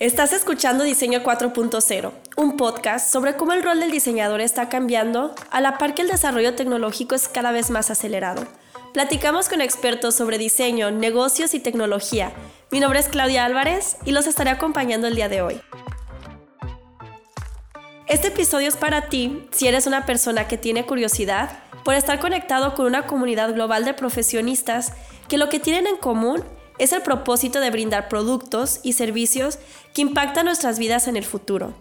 Estás escuchando Diseño 4.0, un podcast sobre cómo el rol del diseñador está cambiando a la par que el desarrollo tecnológico es cada vez más acelerado. Platicamos con expertos sobre diseño, negocios y tecnología. Mi nombre es Claudia Álvarez y los estaré acompañando el día de hoy. Este episodio es para ti si eres una persona que tiene curiosidad por estar conectado con una comunidad global de profesionistas que lo que tienen en común es el propósito de brindar productos y servicios que impactan nuestras vidas en el futuro.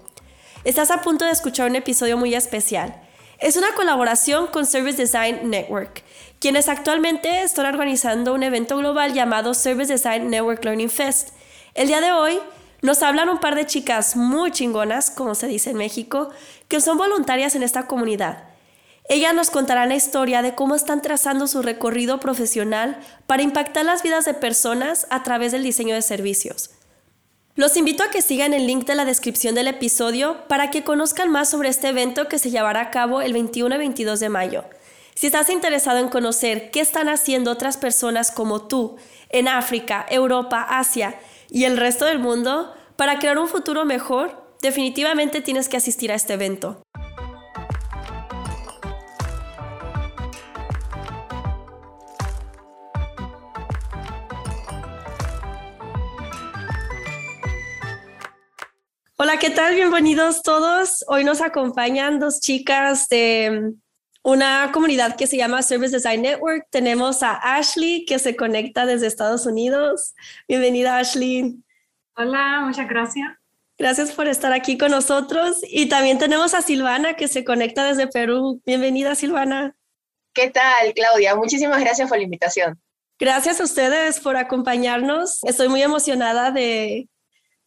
Estás a punto de escuchar un episodio muy especial. Es una colaboración con Service Design Network, quienes actualmente están organizando un evento global llamado Service Design Network Learning Fest. El día de hoy nos hablan un par de chicas muy chingonas, como se dice en México, que son voluntarias en esta comunidad. Ella nos contará la historia de cómo están trazando su recorrido profesional para impactar las vidas de personas a través del diseño de servicios. Los invito a que sigan el link de la descripción del episodio para que conozcan más sobre este evento que se llevará a cabo el 21 y 22 de mayo. Si estás interesado en conocer qué están haciendo otras personas como tú en África, Europa, Asia y el resto del mundo para crear un futuro mejor, definitivamente tienes que asistir a este evento. Hola, ¿qué tal? Bienvenidos todos. Hoy nos acompañan dos chicas de una comunidad que se llama Service Design Network. Tenemos a Ashley que se conecta desde Estados Unidos. Bienvenida, Ashley. Hola, muchas gracias. Gracias por estar aquí con nosotros. Y también tenemos a Silvana que se conecta desde Perú. Bienvenida, Silvana. ¿Qué tal, Claudia? Muchísimas gracias por la invitación. Gracias a ustedes por acompañarnos. Estoy muy emocionada de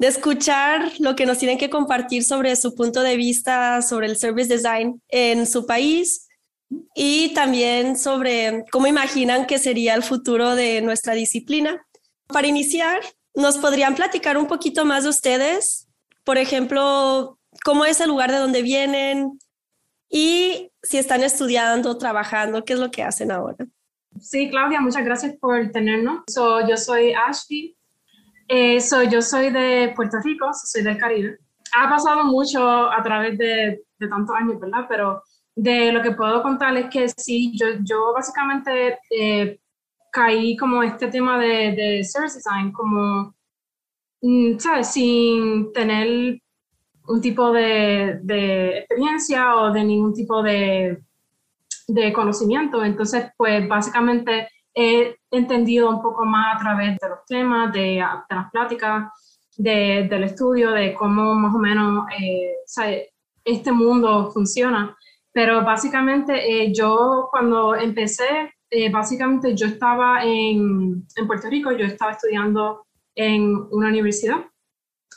de escuchar lo que nos tienen que compartir sobre su punto de vista sobre el service design en su país y también sobre cómo imaginan que sería el futuro de nuestra disciplina. Para iniciar, ¿nos podrían platicar un poquito más de ustedes? Por ejemplo, cómo es el lugar de donde vienen y si están estudiando, trabajando, qué es lo que hacen ahora. Sí, Claudia, muchas gracias por tenernos. yo soy Ashley, eh, yo soy de Puerto Rico, soy del Caribe. Ha pasado mucho a través de, de, tantos años, ¿verdad? Pero de lo que puedo contar es que sí, yo, yo básicamente eh, caí como este tema de, de service design, como, mm, ¿sabes? Sin tener un tipo de, de experiencia o de ningún tipo de, de conocimiento. Entonces, pues básicamente he entendido un poco más a través de los temas, de, las pláticas, del estudio, de cómo más o menos eh, este mundo funciona. Pero básicamente eh, yo cuando empecé, eh, básicamente yo estaba en, Puerto Rico, yo estaba estudiando en una universidad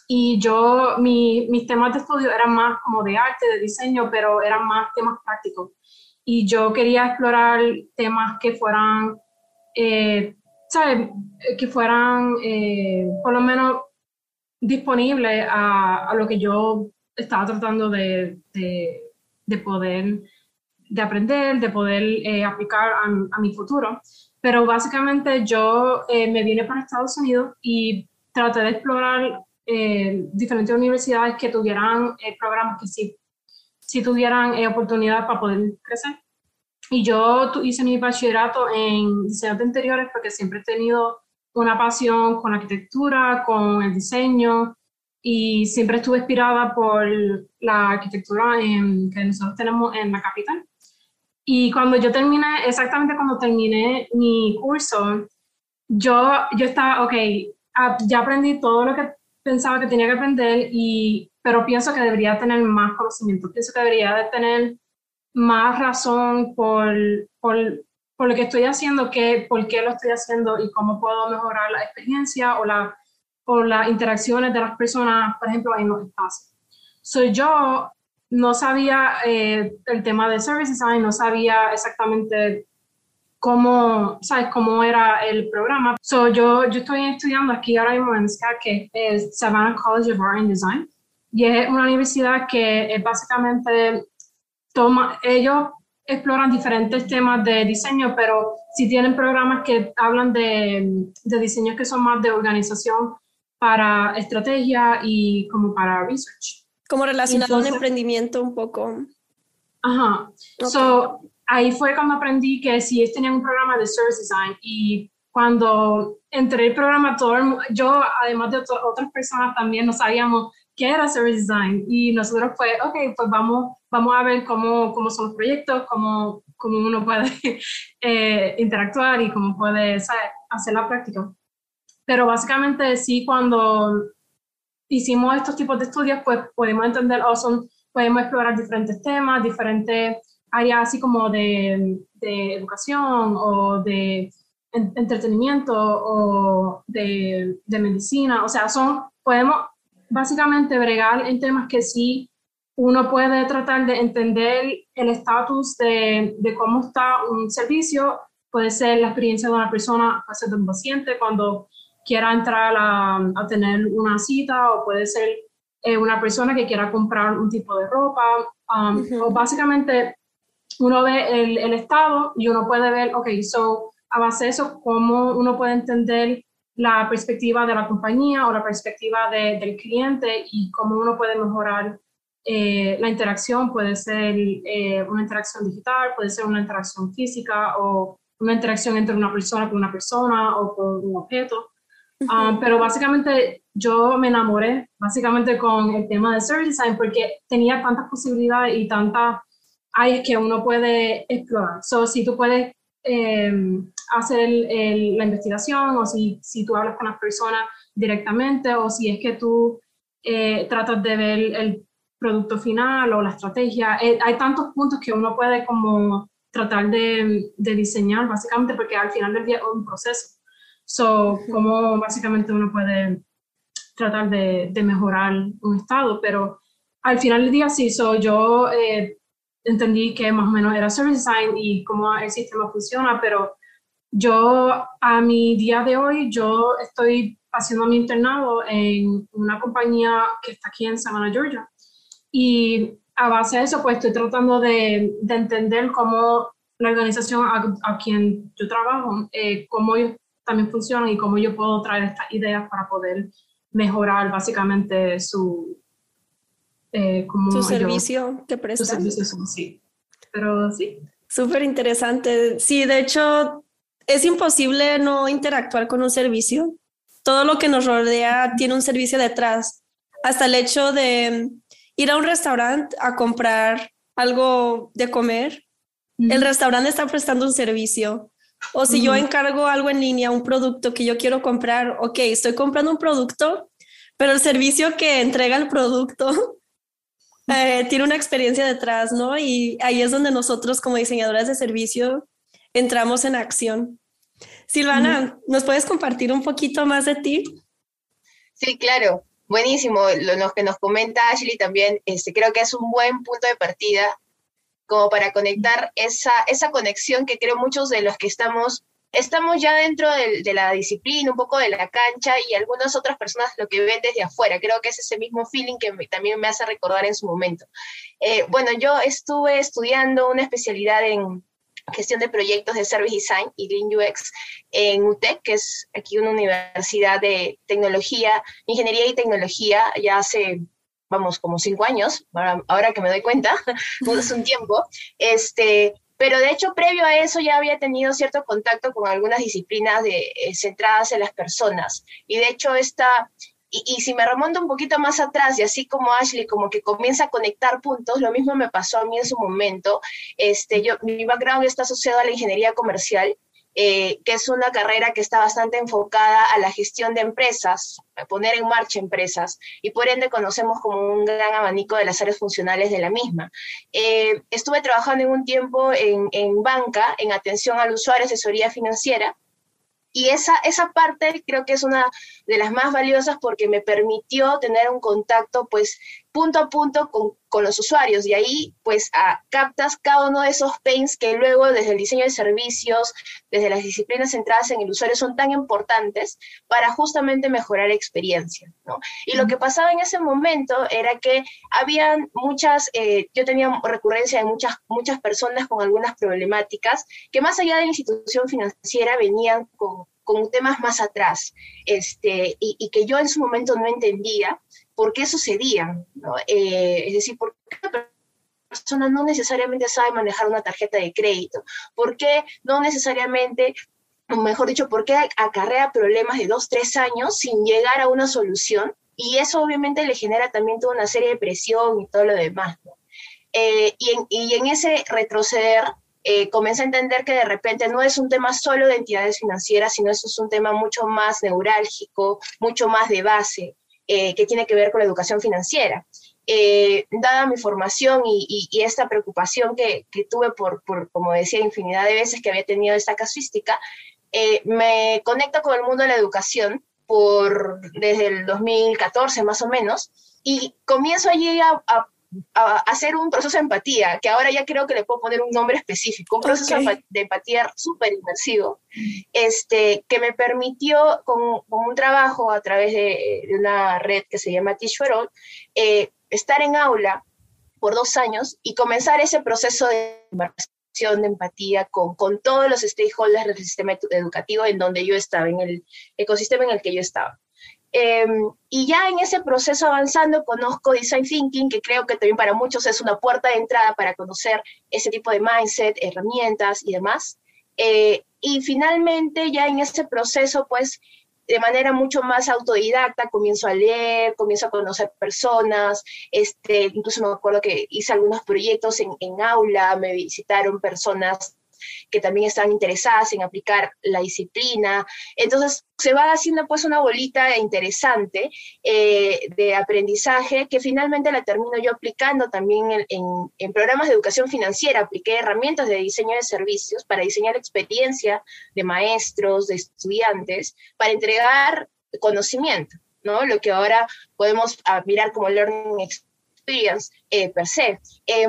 y yo, mi, mis temas de estudio eran más como de arte, de diseño, pero eran más temas prácticos. Y yo quería explorar temas que fueran eh, que fueran eh, por lo menos disponibles a, lo que yo estaba tratando de, poder de aprender, de poder eh, aplicar a, mi futuro. Pero básicamente yo eh, me vine para Estados Unidos y traté de explorar diferentes universidades que tuvieran programas que sí, sí tuvieran oportunidad para poder crecer. Y yo hice mi bachillerato en diseño de interiores porque siempre he tenido una pasión con la arquitectura, con el diseño y siempre estuve inspirada por la arquitectura que nosotros tenemos en la capital. Y cuando yo terminé, exactamente cuando terminé mi curso, yo, yo estaba, ok, ya aprendí todo lo que pensaba que tenía que aprender, y, pero pienso que debería tener más conocimiento, pienso que debería de tener más razón por, por, por, lo que estoy haciendo, que, por qué lo estoy haciendo y cómo puedo mejorar la experiencia o, la, o las interacciones de las personas, por ejemplo, en los espacios. Soy yo no sabía eh, el tema de service design, no sabía exactamente cómo, ¿sabes? cómo era el programa. So, yo, yo estoy estudiando aquí ahora mismo en SCAD, que es Savannah College of Art and Design y es una universidad que básicamente toma, ellos exploran diferentes temas de diseño, pero si tienen programas que hablan de, de diseños que son más de organización para estrategia y como para research. Como relacionado a un emprendimiento un poco. Ajá. So, ahí fue cuando aprendí que si ellos tenían un programa de service design y cuando entré el programa, todo yo, además de otras personas también, no sabíamos qué era service design y nosotros fue, ok, pues vamos, vamos a ver cómo, cómo son los proyectos, cómo, cómo uno puede eh, interactuar y cómo puede hacer la práctica. Pero básicamente sí, cuando hicimos estos tipos de estudios, pues podemos entender, o son, podemos explorar diferentes temas, diferentes áreas así como de, de educación o de entretenimiento o de, de medicina, o sea, son, podemos básicamente bregar en temas que sí uno puede tratar de entender el estatus de, de, cómo está un servicio, puede ser la experiencia de una persona, puede ser de un paciente cuando quiera entrar a, a tener una cita o puede ser eh, una persona que quiera comprar un tipo de ropa um, o básicamente uno ve el, el, estado y uno puede ver, ok, so a base de eso, cómo uno puede entender la perspectiva de la compañía o la perspectiva de, del cliente y cómo uno puede mejorar eh, la interacción. Puede ser eh, una interacción digital, puede ser una interacción física o una interacción entre una persona con una persona o con un objeto. Ah, pero básicamente yo me enamoré básicamente con el tema de service design porque tenía tantas posibilidades y tantas áreas que uno puede explorar. So, si tú puedes eh, hacer la investigación o si, si tú hablas con las personas directamente o si es que tú eh, tratas de ver el producto final o la estrategia. Eh, hay tantos puntos que uno puede como tratar de, de, diseñar básicamente porque al final del día es un proceso. So, como básicamente uno puede tratar de, de, mejorar un estado, pero al final del día sí, so, yo eh, entendí que más o menos era service design y cómo el sistema funciona, pero yo a mi día de hoy, yo estoy haciendo mi internado en una compañía que está aquí en Savannah, Georgia. Y a base de eso, pues estoy tratando de, de entender cómo la organización a, quien yo trabajo, eh, cómo ellos también funcionan y cómo yo puedo traer estas ideas para poder mejorar básicamente su, eh, su servicio que presta. Su servicio, sí. Pero sí. Súper interesante. Sí, de hecho, es imposible no interactuar con un servicio. Todo lo que nos rodea tiene un servicio detrás. Hasta el hecho de ir a un restaurante a comprar algo de comer. El restaurante está prestando un servicio. O si yo encargo algo en línea, un producto que yo quiero comprar, ok, estoy comprando un producto, pero el servicio que entrega el producto eh, tiene una experiencia detrás, ¿no? Y ahí es donde nosotros como diseñadoras de servicio entramos en acción. Silvana, ¿nos puedes compartir un poquito más de ti? Sí, claro. Buenísimo. Lo, que nos comenta Ashley también, este, creo que es un buen punto de partida como para conectar esa, esa conexión que creo muchos de los que estamos estamos ya dentro de, la disciplina, un poco de la cancha y algunas otras personas lo que ven desde afuera. Creo que es ese mismo feeling que también me hace recordar en su momento. Eh, bueno, yo estuve estudiando una especialidad en gestión de proyectos de Service Design y Green UX en UTEC, que es aquí una universidad de tecnología, ingeniería y tecnología, ya hace vamos, como cinco años, ahora, ahora que me doy cuenta, hace un tiempo, este, pero de hecho, previo a eso ya había tenido cierto contacto con algunas disciplinas de, eh, centradas en las personas. Y de hecho, esta, y, y, si me remonto un poquito más atrás, y así como Ashley, como que comienza a conectar puntos, lo mismo me pasó a mí en su momento. Este, yo, mi background está asociado a la ingeniería comercial eh, que es una carrera que está bastante enfocada a la gestión de empresas, a poner en marcha empresas, y por ende conocemos como un gran abanico de las áreas funcionales de la misma. Eh, estuve trabajando un tiempo en, en banca, en atención al usuario, asesoría financiera, y esa, esa parte creo que es una, de las más valiosas porque me permitió tener un contacto pues punto a punto con, con los usuarios y ahí pues a, captas cada uno de esos pains que luego desde el diseño de servicios, desde las disciplinas centradas en el usuario son tan importantes para justamente mejorar experiencia. ¿no? Y lo que pasaba en ese momento era que habían muchas, eh, yo tenía recurrencia de muchas, muchas personas con algunas problemáticas que más allá de la institución financiera venían con, con temas más atrás este, y que yo en su momento no entendía por qué sucedían, ¿no? Eh, es decir, por qué persona no necesariamente sabe manejar una tarjeta de crédito, por qué no necesariamente, mejor dicho, por qué acarrea problemas de dos, tres años sin llegar a una solución, y eso obviamente le genera también toda una serie de presión y todo lo demás. Eh, y, en, ese retroceder, eh, comencé a entender que de repente no es un tema solo de entidades financieras, sino eso es un tema mucho más neurálgico, mucho más de base, eh, que tiene que ver con la educación financiera. Eh, dada mi formación y, y, y esta preocupación que, que tuve por, por, como decía, infinidad de veces que había tenido esta casuística, eh, me conecto con el mundo de la educación por, desde el 2014 más o menos, y comienzo allí a, a a hacer un proceso de empatía, que ahora ya creo que le puedo poner un nombre específico, un proceso okay. de empatía súper inmersivo, este, que me permitió con, con, un trabajo a través de, de, una red que se llama Teach for All, eh, estar en aula por dos años y comenzar ese proceso de de empatía con, con todos los stakeholders del sistema educativo en donde yo estaba, en el ecosistema en el que yo estaba. Eh, y ya en ese proceso avanzando conozco Design Thinking, que creo que también para muchos es una puerta de entrada para conocer ese tipo de mindset, herramientas y demás. Eh, y finalmente ya en ese proceso, pues de manera mucho más autodidacta, comienzo a leer, comienzo a conocer personas, este, incluso me acuerdo que hice algunos proyectos en, en aula, me visitaron personas que también están interesadas en aplicar la disciplina. Entonces, se va haciendo pues una bolita interesante eh, de aprendizaje que finalmente la termino yo aplicando también en, en, programas de educación financiera. Apliqué herramientas de diseño de servicios para diseñar experiencia de maestros, de estudiantes, para entregar conocimiento, ¿no? Lo que ahora podemos mirar como learning experience eh, per se. Eh,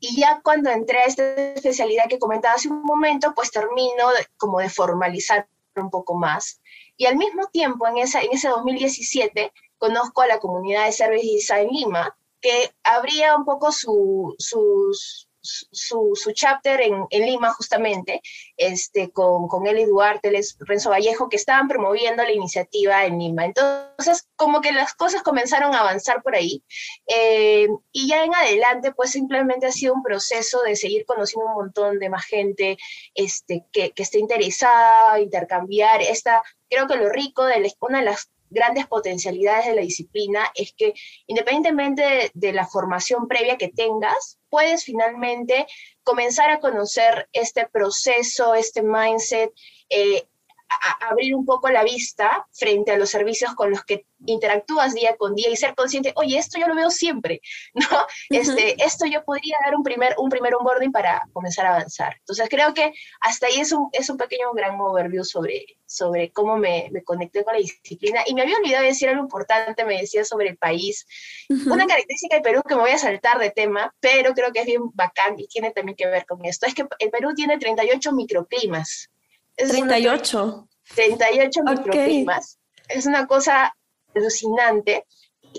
y ya cuando entré a esta especialidad que comentaba hace un momento, pues termino como de formalizar un poco más. Y al mismo tiempo, en, esa, en ese 2017, conozco a la comunidad de Service Design Lima, que abría un poco su, sus, su, su chapter en, en, Lima justamente, este, con, con Eli Duarte, Renzo Vallejo, que estaban promoviendo la iniciativa en Lima. Entonces, como que las cosas comenzaron a avanzar por ahí. Eh, y ya en adelante, pues simplemente ha sido un proceso de seguir conociendo un montón de más gente este, que, que esté interesada, intercambiar. Esta, creo que lo rico de una de las grandes potencialidades de la disciplina es que independientemente de, la formación previa que tengas, puedes finalmente comenzar a conocer este proceso, este mindset, eh, a abrir un poco la vista frente a los servicios con los que interactúas día con día y ser consciente, oye, esto yo lo veo siempre, ¿no? Uh -huh. este, esto yo podría dar un primer, un primer onboarding para comenzar a avanzar. Entonces creo que hasta ahí es un, es un pequeño gran overview sobre, sobre cómo me, me conecté con la disciplina. Y me había olvidado de decir algo importante, me decía sobre el país. Uh -huh. Una característica del Perú que me voy a saltar de tema, pero creo que es bien bacán y tiene también que ver con esto, es que el Perú tiene 38 microclimas. Es 38. Una, 38 okay. microclimas. Es una cosa alucinante.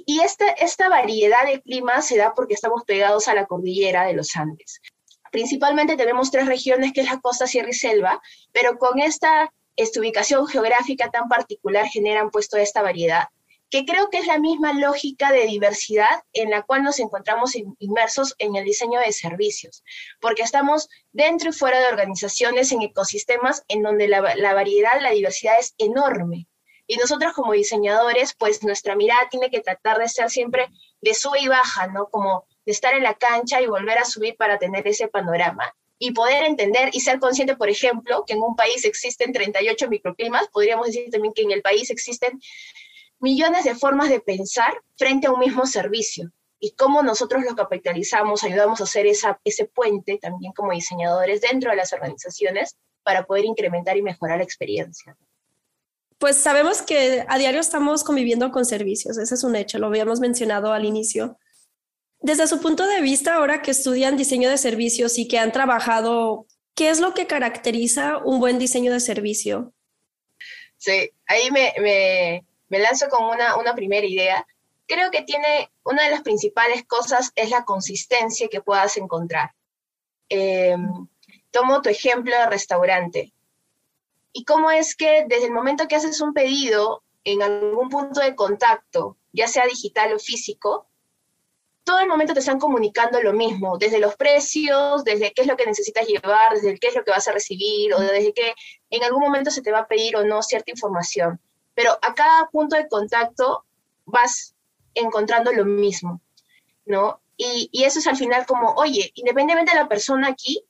Y esta, esta variedad de climas se da porque estamos pegados a la cordillera de los Andes. Principalmente tenemos tres regiones, que es la costa, sierra y selva, pero con esta, esta ubicación geográfica tan particular generan pues toda esta variedad que creo que es la misma lógica de diversidad en la cual nos encontramos inmersos en el diseño de servicios, porque estamos dentro y fuera de organizaciones, en ecosistemas en donde la, la variedad, la diversidad es enorme. Y nosotros como diseñadores, pues nuestra mirada tiene que tratar de ser siempre de sube y baja, ¿no? Como de estar en la cancha y volver a subir para tener ese panorama y poder entender y ser consciente, por ejemplo, que en un país existen 38 microclimas, podríamos decir también que en el país existen millones de formas de pensar frente a un mismo servicio y cómo nosotros lo capitalizamos, ayudamos a hacer esa, ese puente también como diseñadores dentro de las organizaciones para poder incrementar y mejorar la experiencia. pues sabemos que a diario estamos conviviendo con servicios, ese es un hecho, lo habíamos mencionado al inicio. Desde su punto de vista, ahora que estudian diseño de servicios y que han trabajado, ¿qué es lo que caracteriza un buen diseño de servicio? Sí, ahí me, me, lanzo con una, una primera idea. Creo que tiene una de las principales cosas es la consistencia que puedas encontrar. Em, tomo tu ejemplo de restaurante. ¿Y cómo es que desde el momento que haces un pedido en algún punto de contacto, ya sea digital o físico, todo el momento te están comunicando lo mismo, desde los precios, desde qué es lo que necesitas llevar, desde qué es lo que vas a recibir, o desde que en algún momento se te va a pedir o no cierta información. Pero a cada punto de contacto vas encontrando lo mismo, ¿no? Y, y eso es al final como, oye, independientemente de la persona aquí,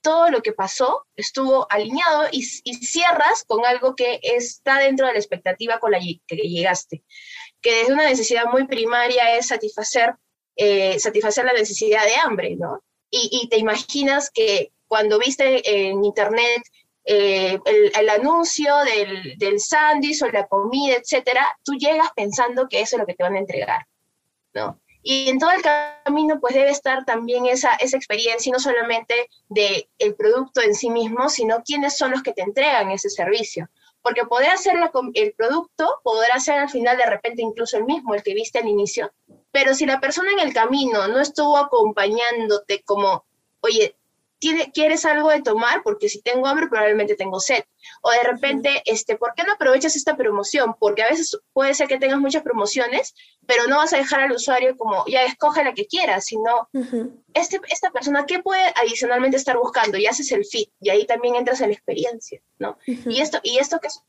todo lo que pasó estuvo alineado y, cierras con algo que está dentro de la expectativa con la que llegaste, que desde una necesidad muy primaria es satisfacer, eh, satisfacer la necesidad de hambre, ¿no? Y, te imaginas que cuando viste en internet eh, el, anuncio del, del sándwich o la comida, etcétera, tú llegas pensando que eso es lo que te van a entregar, ¿no? Y en todo el camino, pues debe estar también esa, esa experiencia, no solamente del el producto en sí mismo, sino quiénes son los que te entregan ese servicio. Porque podrá ser el producto, podrá ser al final de repente incluso el mismo, el que viste al inicio, pero si la persona en el camino no estuvo acompañándote como, oye, ¿quieres algo de tomar? Porque si tengo hambre probablemente tengo sed. O de repente, este, ¿por qué no aprovechas esta promoción? Porque a veces puede ser que tengas muchas promociones, pero no vas a dejar al usuario como, ya escoge la que quieras, sino, este, esta persona, ¿qué puede adicionalmente estar buscando? Y haces el fit, y ahí también entras en la experiencia, ¿no? Y esto, y esto que es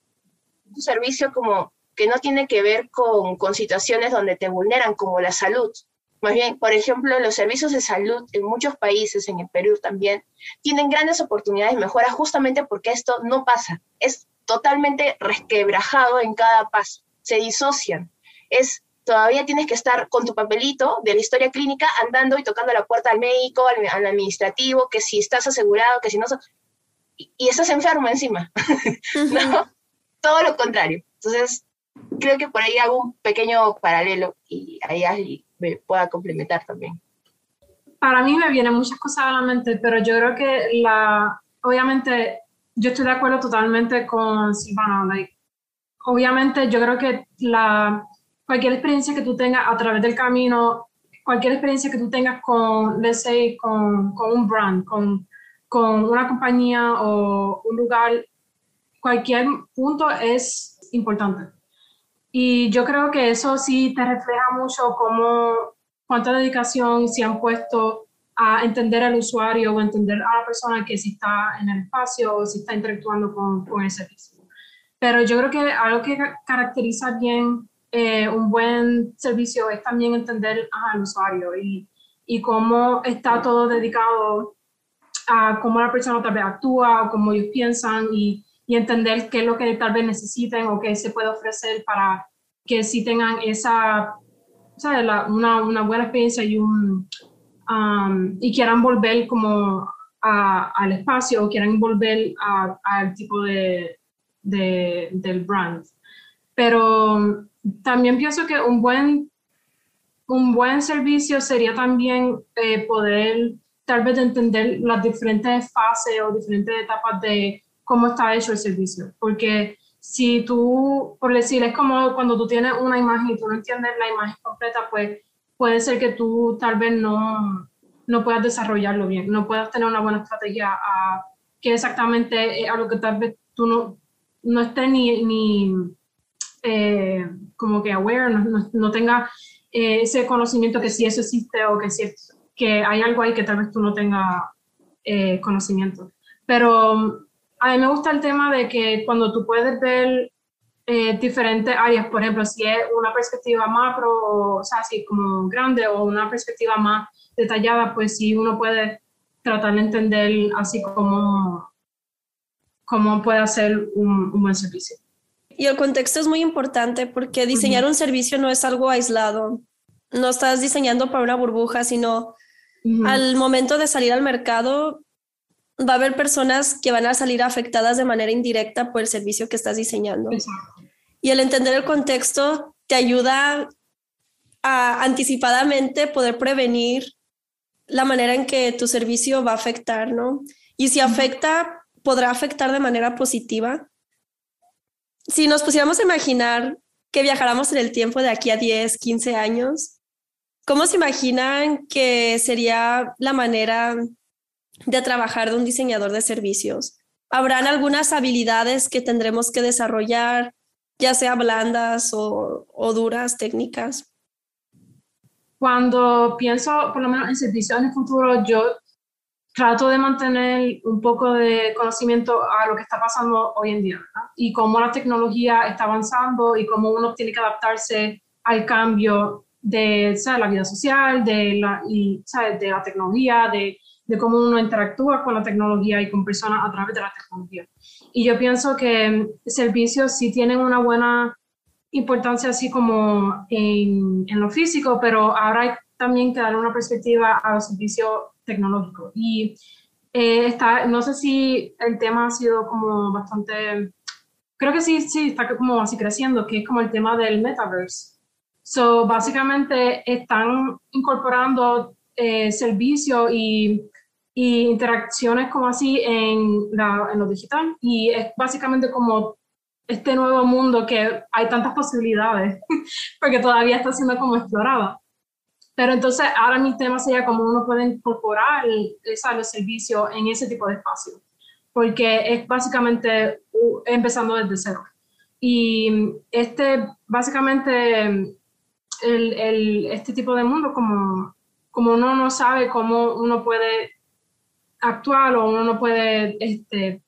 un servicio como que no tiene que ver con, con situaciones donde te vulneran, como la salud, más bien, por ejemplo, los servicios de salud en muchos países, en el Perú también, tienen grandes oportunidades de mejora justamente porque esto no pasa. Es totalmente resquebrajado en cada paso. Se disocian. Es todavía tienes que estar con tu papelito de la historia clínica andando y tocando la puerta al médico, al, administrativo, que si estás asegurado, que si no... Y, y estás enfermo encima. ¿No? Todo lo contrario. Entonces, creo que por ahí hago un pequeño paralelo y ahí me pueda complementar también. Para mí me vienen muchas cosas a la mente, pero yo creo que la, obviamente, yo estoy de acuerdo totalmente con Silvana. Like, obviamente, yo creo que la, cualquier experiencia que tú tengas a través del camino, cualquier experiencia que tú tengas con, let's say, con, con un brand, con, con una compañía o un lugar, cualquier punto es importante. Y yo creo que eso sí te refleja mucho cómo, cuánta dedicación se han puesto a entender al usuario o entender a la persona que sí está en el espacio o si está interactuando con, con el servicio. Pero yo creo que algo que caracteriza bien eh, un buen servicio es también entender al usuario y, y cómo está todo dedicado a cómo la persona tal vez actúa o cómo ellos piensan y y entender qué es lo que tal vez necesiten o qué se puede ofrecer para que sí tengan esa, una, una, buena experiencia y, un, um, y quieran volver como al espacio o quieran volver al tipo de, de, del brand. Pero también pienso que un buen, un buen servicio sería también eh, poder tal vez entender las diferentes fases o diferentes etapas de cómo está hecho el servicio. Porque si tú, por decir, es como cuando tú tienes una imagen y tú no entiendes la imagen completa, pues puede ser que tú tal vez no, no puedas desarrollarlo bien, no puedas tener una buena estrategia a que exactamente es algo que tal vez tú no, no estés ni, ni eh, como que aware, no, no, tengas eh, ese conocimiento que si eso existe o que, si, que hay algo ahí que tal vez tú no tengas eh, conocimiento. Pero a mí me gusta el tema de que cuando tú puedes ver eh, diferentes áreas, por ejemplo, si es una perspectiva macro, o sea, así como grande, o una perspectiva más detallada, pues sí uno puede tratar de entender así como cómo puede hacer un, buen servicio. Y el contexto es muy importante porque diseñar un servicio no es algo aislado. No estás diseñando para una burbuja, sino al momento de salir al mercado, va a haber personas que van a salir afectadas de manera indirecta por el servicio que estás diseñando. y el entender el contexto te ayuda a anticipadamente poder prevenir la manera en que tu servicio va a afectar, ¿no? Y si afecta, podrá afectar de manera positiva. Si nos pusiéramos a imaginar que viajáramos en el tiempo de aquí a 10, 15 años, ¿cómo se imaginan que sería la manera de trabajar de un diseñador de servicios? ¿Habrán algunas habilidades que tendremos que desarrollar, ya sea blandas o, duras, técnicas? Cuando pienso, por lo menos en servicios en el futuro, yo trato de mantener un poco de conocimiento a lo que está pasando hoy en día y cómo la tecnología está avanzando y cómo uno tiene que adaptarse al cambio de la vida social, de la, de la tecnología, de, de, cómo uno interactúa con la tecnología y con personas a través de la tecnología. Y yo pienso que servicios sí tienen una buena importancia así como en, en lo físico, pero ahora hay también que darle una perspectiva a los servicios tecnológicos. Y eh, está, no sé si el tema ha sido como bastante, creo que sí, sí, está como así creciendo, que es como el tema del metaverse. So, básicamente están incorporando eh, servicios y, y, interacciones como así en, la, en lo digital. Y es básicamente como este nuevo mundo que hay tantas posibilidades, porque todavía está siendo como explorada. Pero entonces ahora mi tema sería cómo uno puede incorporar esa, los servicios en ese tipo de espacio, porque es básicamente empezando desde cero. Y este, básicamente, el, el, este tipo de mundo, como, como uno no sabe cómo uno puede actuar o uno no puede este,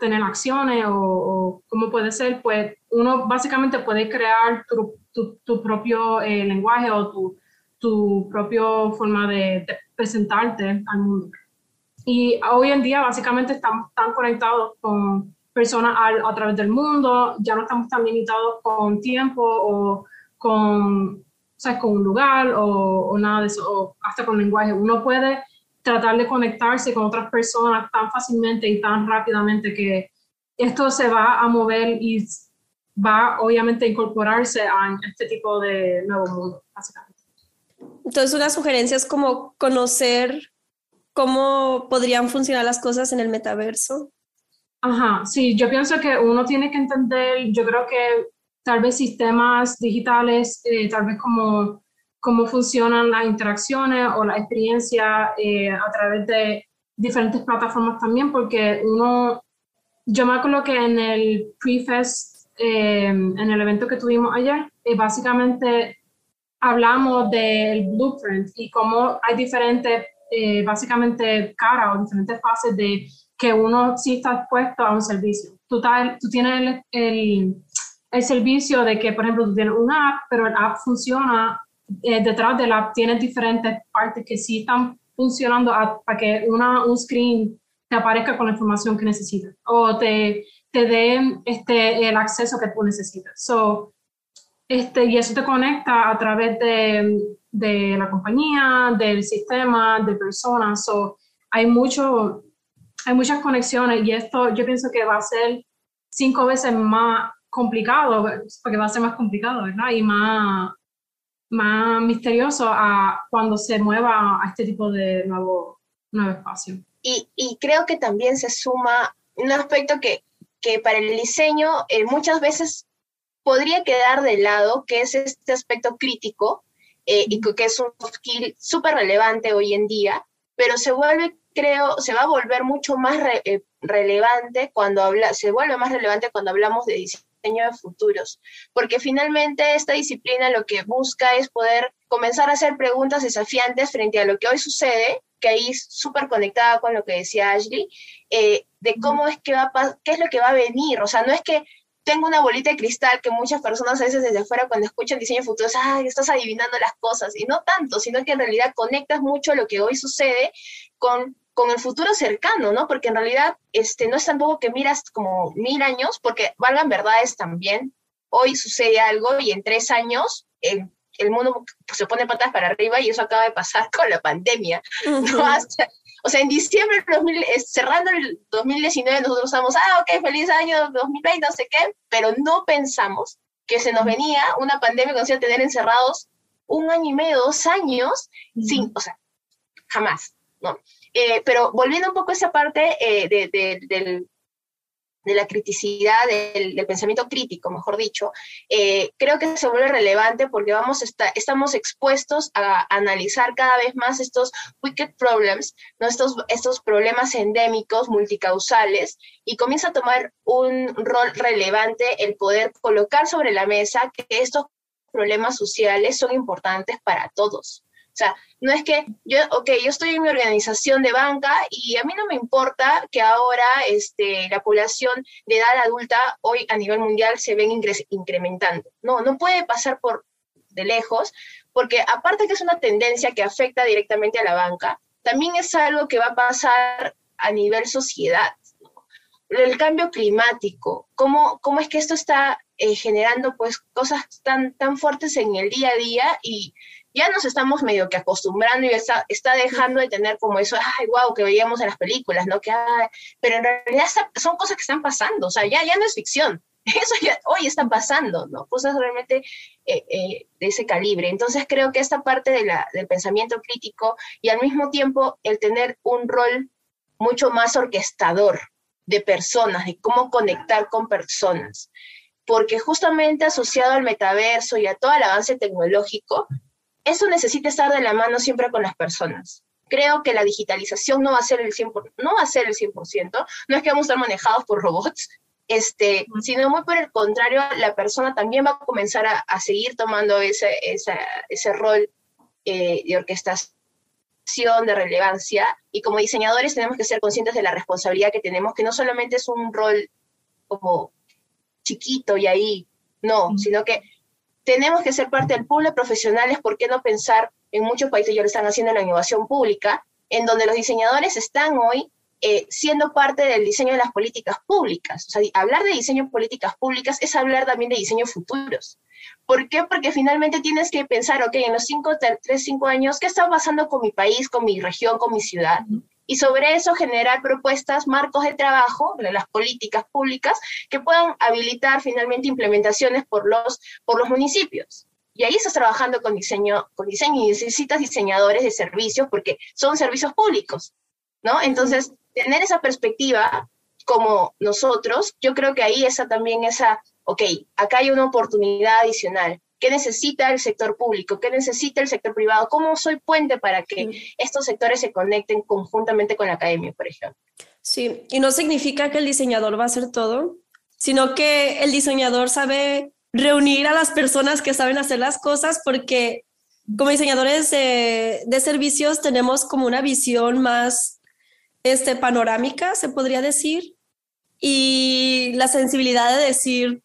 tener acciones o, cómo puede ser, pues uno básicamente puede crear tu, tu, propio eh, lenguaje o tu, tu propia forma de, presentarte al mundo. Y hoy en día básicamente estamos tan conectados con personas a, a, través del mundo, ya no estamos tan limitados con tiempo o con, o sea, con un lugar o, o, nada de eso, o hasta con lenguaje. Uno puede tratar de conectarse con otras personas tan fácilmente y tan rápidamente que esto se va a mover y va obviamente a incorporarse a este tipo de nuevo mundo, básicamente. Entonces, una sugerencia es como conocer cómo podrían funcionar las cosas en el metaverso. Ajá, sí, yo pienso que uno tiene que entender, yo creo que tal vez sistemas digitales, eh, tal vez como cómo funcionan las interacciones o la experiencia eh, a través de diferentes plataformas también, porque uno, yo me acuerdo que en el pre-fest, eh, en el evento que tuvimos ayer, eh, básicamente hablamos del blueprint y cómo hay diferentes, básicamente, caras o diferentes fases de que uno sí está expuesto a un servicio. Tú, tú tienes el, el servicio de que, por ejemplo, tú tienes una app, pero el app funciona eh, detrás de la app tienes diferentes partes que sí están funcionando para que una, un screen te aparezca con la información que necesitas o te, te dé este, el acceso que tú necesitas. So, este, y eso te conecta a través de, de la compañía, del sistema, de personas. So, hay, mucho, hay muchas conexiones y esto yo pienso que va a ser cinco veces más complicado, porque va a ser más complicado, ¿verdad? Y más, más misterioso a cuando se mueva a este tipo de nuevo, nuevo espacio. Y, y creo que también se suma un aspecto que, que para el diseño eh, muchas veces podría quedar de lado, que es este aspecto crítico, eh, y que es un skill súper relevante hoy en día, pero se vuelve, creo, se va a volver mucho más eh, relevante cuando habla, se vuelve más relevante cuando hablamos de diseño de futuros, porque finalmente esta disciplina lo que busca es poder comenzar a hacer preguntas desafiantes frente a lo que hoy sucede, que ahí es súper conectada con lo que decía Ashley, eh, de cómo es que va a qué es lo que va a venir, o sea, no es que tengo una bolita de cristal que muchas personas a veces desde afuera cuando escuchan diseño futuro, ah, estás adivinando las cosas, y no tanto, sino que en realidad conectas mucho lo que hoy sucede con con el futuro cercano, ¿no? Porque en realidad este, no es tampoco que miras como mil años, porque valgan verdades también. Hoy sucede algo y en tres años el, el mundo se pone patas para arriba y eso acaba de pasar con la pandemia. O sea, en diciembre, 2000, cerrando el 2019, nosotros estamos, ah, ok, feliz año 2020, no sé qué, pero no pensamos que se nos venía una pandemia que nos iba a tener encerrados un año y medio, dos años, sin, o sea, jamás, ¿no? Eh, pero volviendo un poco a esa parte eh, del, de la criticidad, del, pensamiento crítico, mejor dicho, eh, creo que se vuelve relevante porque vamos estamos expuestos a, analizar cada vez más estos wicked problems, ¿no? estos problemas endémicos, multicausales, y comienza a tomar un rol relevante el poder colocar sobre la mesa que estos problemas sociales son importantes para todos. O sea, no es que yo, ok, yo estoy en mi organización de banca y a mí no me importa que ahora este, la población de edad adulta hoy a nivel mundial se ven incrementando. No, no puede pasar por de lejos, porque aparte que es una tendencia que afecta directamente a la banca, también es algo que va a pasar a nivel sociedad. El cambio climático, cómo, cómo es que esto está eh, generando pues cosas tan, tan fuertes en el día a día y ya nos estamos medio que acostumbrando y está, está dejando de tener como eso, ay, wow, que veíamos en las películas, ¿no? Que, pero en realidad son cosas que están pasando, o sea, ya, ya no es ficción, eso ya hoy está pasando, ¿no? Cosas realmente eh, eh, de ese calibre. Entonces creo que esta parte del pensamiento crítico y al mismo tiempo el tener un rol mucho más orquestador de personas, de cómo conectar con personas, porque justamente asociado al metaverso y a todo el avance tecnológico, eso necesita estar de la mano siempre con las personas. Creo que la digitalización no va a ser el 100%, no va a ser el 100%, no es que vamos a estar manejados por robots, este, sino muy por el contrario, la persona también va a comenzar a, seguir tomando ese, ese rol eh, de orquestación, de relevancia, y como diseñadores tenemos que ser conscientes de la responsabilidad que tenemos, que no solamente es un rol como chiquito y ahí, no, sino que tenemos que ser parte del pool de profesionales, ¿por qué no pensar en muchos países ya lo están haciendo en la innovación pública, en donde los diseñadores están hoy eh, siendo parte del diseño de las políticas públicas. O sea, hablar de diseño de políticas públicas es hablar también de diseño futuros. ¿Por qué? Porque finalmente tienes que pensar, ok, en los cinco, tres, cinco años, ¿qué está pasando con mi país, con mi región, con mi ciudad? Y sobre eso generar propuestas, marcos de trabajo las políticas públicas que puedan habilitar finalmente implementaciones por los, por los municipios. Y ahí estás trabajando con diseño, con diseño y necesitas diseñadores de servicios porque son servicios públicos, ¿no? Entonces, tener esa perspectiva como nosotros, yo creo que ahí está también esa, ok, acá hay una oportunidad adicional qué necesita el sector público, qué necesita el sector privado, cómo soy puente para que estos sectores se conecten conjuntamente con la academia, por ejemplo. Sí, y no significa que el diseñador va a hacer todo, sino que el diseñador sabe reunir a las personas que saben hacer las cosas porque como diseñadores de, de servicios tenemos como una visión más este, panorámica, se podría decir, y la sensibilidad de decir,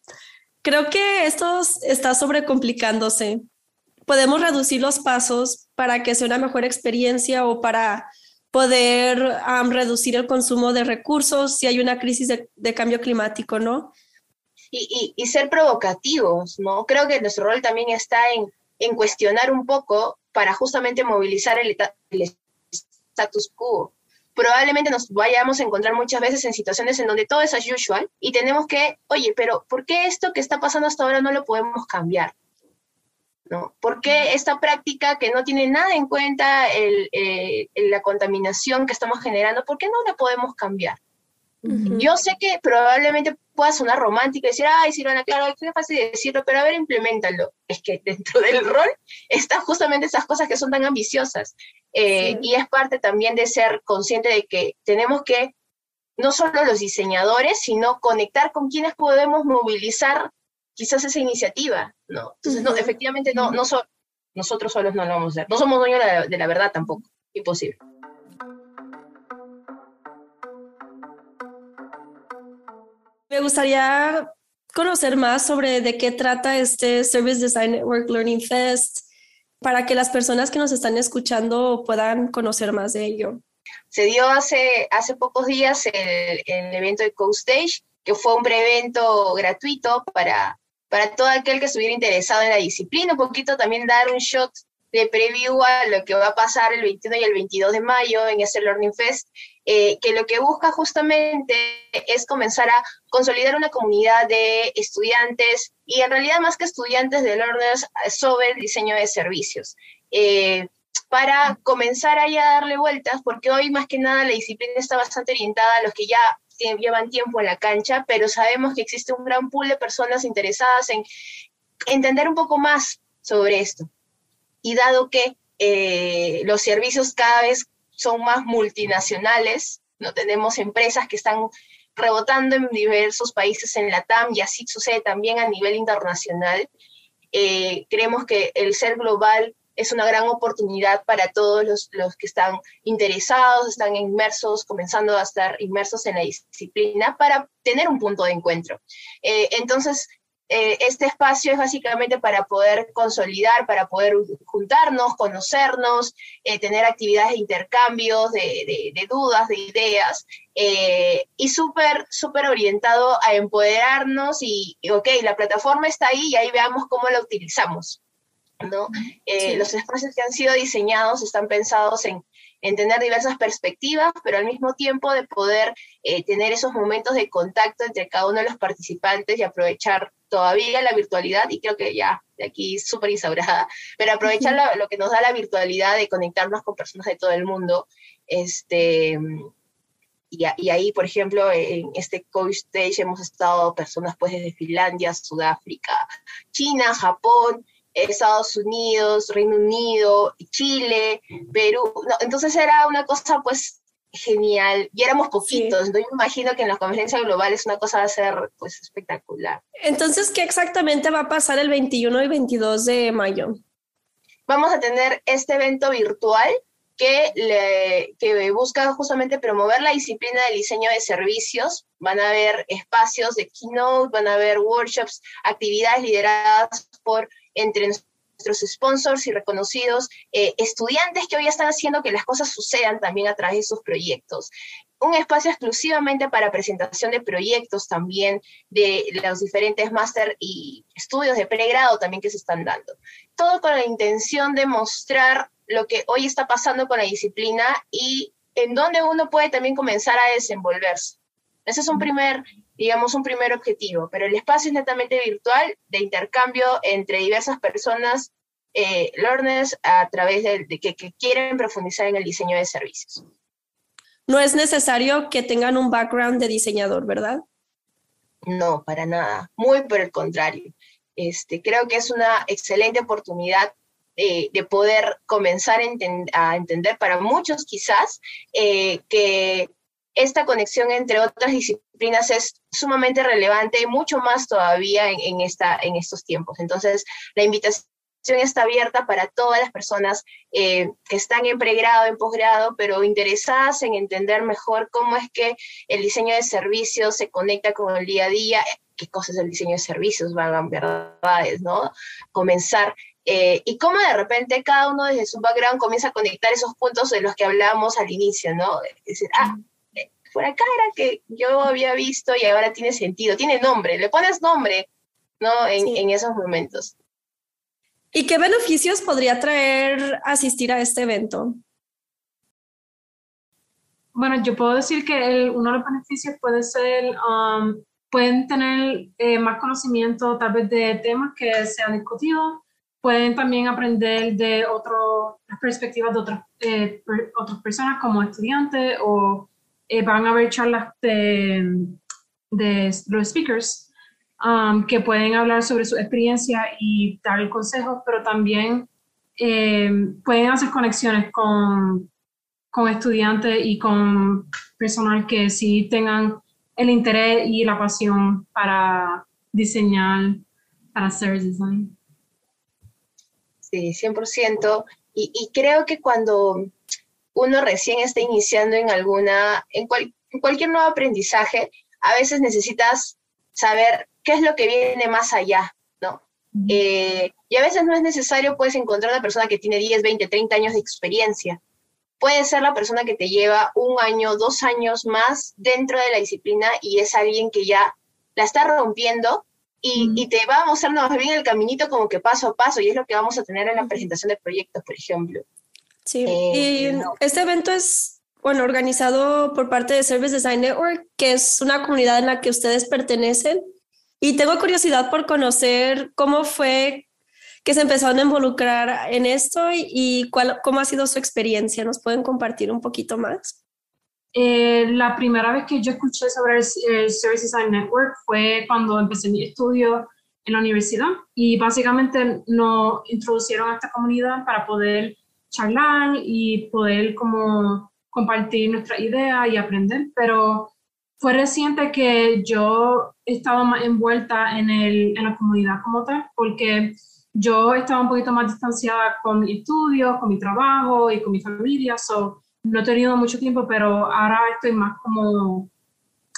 Creo que esto está sobrecomplicándose. Podemos reducir los pasos para que sea una mejor experiencia o para poder reducir el consumo de recursos si hay una crisis de, cambio climático, ¿no? Y, ser provocativos, ¿no? Creo que nuestro rol también está en, cuestionar un poco para justamente movilizar el, status quo probablemente nos vayamos a encontrar muchas veces en situaciones en donde todo es as usual y tenemos que, oye, pero ¿por qué esto que está pasando hasta ahora no lo podemos cambiar? ¿No? ¿Por qué esta práctica que no tiene nada en cuenta eh, la contaminación que estamos generando, ¿por qué no la podemos cambiar? Yo sé que probablemente pueda sonar romántico y decir, ay, Silvana, claro, es fácil decirlo, pero a ver, implementalo. Es que dentro del rol están justamente esas cosas que son tan ambiciosas. Eh, y es parte también de ser consciente de que tenemos que, no solo los diseñadores, sino conectar con quienes podemos movilizar quizás esa iniciativa, ¿no? Entonces, no, efectivamente, no, no nosotros solos no lo vamos a hacer. No somos dueños de la verdad tampoco. Imposible. Me gustaría conocer más sobre de qué trata este Service Design Network Learning Fest para que las personas que nos están escuchando puedan conocer más de ello. Se dio hace, hace pocos días el, el evento de CoStage, que fue un pre-evento gratuito para, para todo aquel que estuviera interesado en la disciplina, un poquito también dar un shot de preview a lo que va a pasar el 21 y el 22 de mayo en este Learning Fest, eh, que lo que busca justamente es comenzar a consolidar una comunidad de estudiantes y en realidad más que estudiantes de learners sobre el diseño de servicios. Eh, para comenzar ahí a darle vueltas, porque hoy más que nada la disciplina está bastante orientada a los que ya llevan tiempo en la cancha, pero sabemos que existe un gran pool de personas interesadas en entender un poco más sobre esto. Y dado que eh, los servicios cada vez son más multinacionales, no tenemos empresas que están rebotando en diversos países en la TAM y así sucede también a nivel internacional. Eh, creemos que el ser global es una gran oportunidad para todos los, los, que están interesados, están inmersos, comenzando a estar inmersos en la disciplina para tener un punto de encuentro. Eh, entonces, eh, este espacio es básicamente para poder consolidar, para poder juntarnos, conocernos, eh, tener actividades de intercambios, de, de, dudas, de ideas, y súper, súper orientado a empoderarnos y, y, ok, la plataforma está ahí y ahí veamos cómo la utilizamos. ¿no? Eh, los espacios que han sido diseñados están pensados en, tener diversas perspectivas, pero al mismo tiempo de poder eh, tener esos momentos de contacto entre cada uno de los participantes y aprovechar todavía la virtualidad, y creo que ya de aquí súper instaurada, pero aprovechar lo, que nos da la virtualidad de conectarnos con personas de todo el mundo. Este, y, y, ahí, por ejemplo, en este COVID Stage hemos estado personas pues desde Finlandia, Sudáfrica, China, Japón, Estados Unidos, Reino Unido, Chile, Perú. entonces era una cosa pues genial y éramos poquitos. Yo me imagino que en la conferencia global es una cosa va a ser pues espectacular. Entonces, ¿qué exactamente va a pasar el 21 y 22 de mayo? Vamos a tener este evento virtual que, le, que busca justamente promover la disciplina del diseño de servicios. Van a haber espacios de keynote, van a haber workshops, actividades lideradas por entre nuestros sponsors y reconocidos eh, estudiantes que hoy están haciendo que las cosas sucedan también a través de sus proyectos. Un espacio exclusivamente para presentación de proyectos también de los diferentes máster y estudios de pregrado también que se están dando. Todo con la intención de mostrar lo que hoy está pasando con la disciplina y en dónde uno puede también comenzar a desenvolverse. Ese es un primer digamos, un primer objetivo, pero el espacio es netamente virtual de intercambio entre diversas personas, eh, learners, a través de, que, quieren profundizar en el diseño de servicios. No es necesario que tengan un background de diseñador, ¿verdad? No, para nada. Muy por el contrario. Este, creo que es una excelente oportunidad eh, de poder comenzar a, entender para muchos quizás eh, que esta conexión entre otras disciplinas es sumamente relevante y mucho más todavía en, esta, en estos tiempos. Entonces, la invitación está abierta para todas las personas eh, que están en pregrado, en posgrado, pero interesadas en entender mejor cómo es que el diseño de servicios se conecta con el día a día, qué cosas el diseño de servicios van a verdades, ¿no? Comenzar eh, y cómo de repente cada uno desde su background comienza a conectar esos puntos de los que hablábamos al inicio, ¿no? Es decir, ah, por acá era que yo había visto y ahora tiene sentido, tiene nombre, le pones nombre, ¿no? En, esos momentos. ¿Y qué beneficios podría traer asistir a este evento? Bueno, yo puedo decir que uno de los beneficios puede ser, um, pueden tener eh, más conocimiento tal vez de temas que se han discutido, pueden también aprender de otras perspectivas de otras, eh, otras personas como estudiantes o eh, van a haber charlas de, los speakers um, que pueden hablar sobre su experiencia y dar consejos, pero también eh, pueden hacer conexiones con, con estudiantes y con personal que sí tengan el interés y la pasión para diseñar, para hacer design. Sí, 100%. Y, y creo que cuando uno recién está iniciando en alguna, en, cualquier nuevo aprendizaje, a veces necesitas saber qué es lo que viene más allá, ¿no? Eh, y a veces no es necesario, puedes encontrar una persona que tiene 10, 20, 30 años de experiencia. Puede ser la persona que te lleva un año, dos años más dentro de la disciplina y es alguien que ya la está rompiendo y, y, te va a mostrar más bien el caminito como que paso a paso, y es lo que vamos a tener en la presentación de proyectos, por ejemplo. Sí, y eh, este evento es, bueno, organizado por parte de Service Design Network, que es una comunidad en la que ustedes pertenecen. Y tengo curiosidad por conocer cómo fue que se empezaron a involucrar en esto y, cuál, cómo ha sido su experiencia. ¿Nos pueden compartir un poquito más? Eh, la primera vez que yo escuché sobre el, Service Design Network fue cuando empecé mi estudio en la universidad y básicamente nos introducieron a esta comunidad para poder charlar y poder como compartir nuestra idea y aprender, pero fue reciente que yo estaba más envuelta en, el, en la comunidad como tal, porque yo estaba un poquito más distanciada con mi estudio, con mi trabajo y con mi familia, so no he tenido mucho tiempo, pero ahora estoy más como,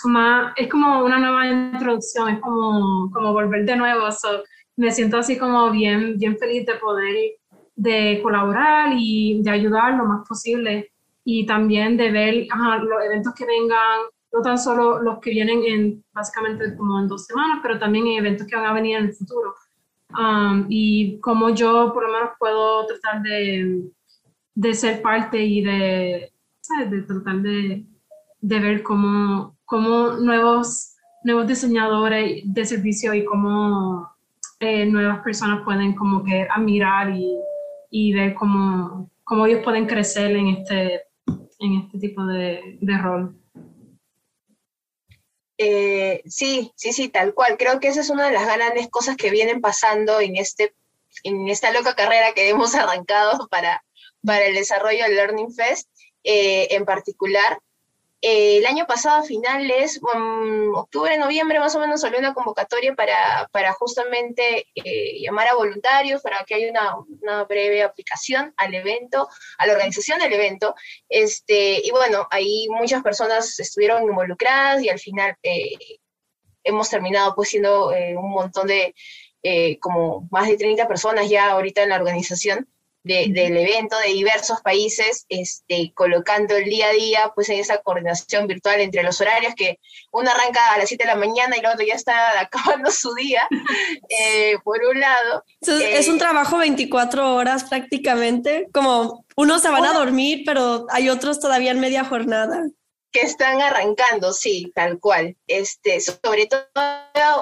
más, es como una nueva introducción, es como, como volver de nuevo, so, me siento así como bien, bien feliz de poder, de colaborar y de ayudar lo más posible y también de ver los eventos que vengan, no tan solo los que vienen en básicamente como en dos semanas, pero también en eventos que van a venir en el futuro. Um, y como yo por lo menos puedo tratar de, de ser parte y de, de tratar de, de ver cómo, cómo, nuevos, nuevos diseñadores de servicio y cómo eh, nuevas personas pueden como que admirar y, y ver cómo, cómo, ellos pueden crecer en este, en este tipo de, de rol. Eh, sí, sí, sí, tal cual. Creo que esa es una de las grandes cosas que vienen pasando en, este, en esta loca carrera que hemos arrancado para, para el desarrollo del Learning Fest eh, en particular. Eh, el año pasado, a finales, um, octubre, noviembre, más o menos, salió una convocatoria para, para justamente eh, llamar a voluntarios para que haya una, una, breve aplicación al evento, a la organización del evento. Este, y bueno, ahí muchas personas estuvieron involucradas y al final hemos terminado pues siendo un montón de, como más de 30 personas ya ahorita en la organización del evento de diversos países, este, colocando el día a día pues en esa coordinación virtual entre los horarios que uno arranca a las 7 de la mañana y el otro ya está acabando su día, eh, por un lado. es un eh, trabajo 24 horas prácticamente, como unos se van a dormir, pero hay otros todavía en media jornada que están arrancando, sí, tal cual. Este, sobre todo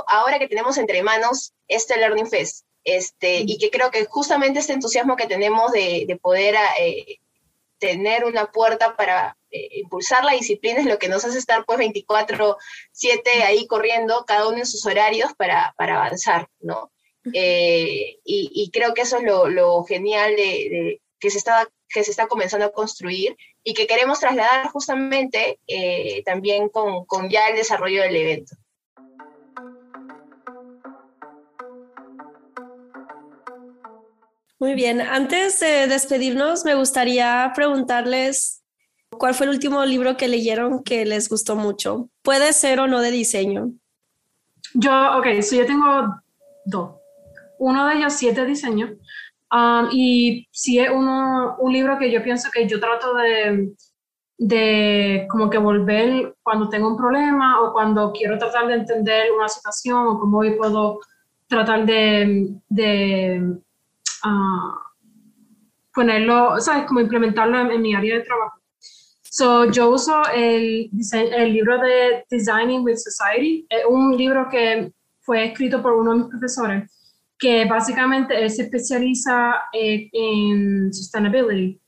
ahora que tenemos entre manos este Learning Fest, este, y que creo que justamente este entusiasmo que tenemos de, poder eh, tener una puerta para eh, impulsar la disciplina es lo que nos hace estar pues 24/7 ahí corriendo, cada uno en sus horarios para, avanzar, ¿no? Eh, y, creo que eso es lo, genial de, que, se está, que se está comenzando a construir y que queremos trasladar justamente también con, con ya el desarrollo del evento. Muy bien, antes de despedirnos, me gustaría preguntarles cuál fue el último libro que leyeron que les gustó mucho. Puede ser o no de diseño. Yo, ok, so yo tengo dos. Uno de ellos sí es de diseño. Um, y sí es uno, un libro que yo pienso que yo trato de, de como que volver cuando tengo un problema o cuando quiero tratar de entender una situación o cómo yo puedo tratar de, de ponerlo, ¿sabes? Como implementarlo en, mi área de trabajo. So, yo uso el, el libro de Designing with Society, es un libro que fue escrito por uno de mis profesores, que básicamente él se especializa eh, en sustainability.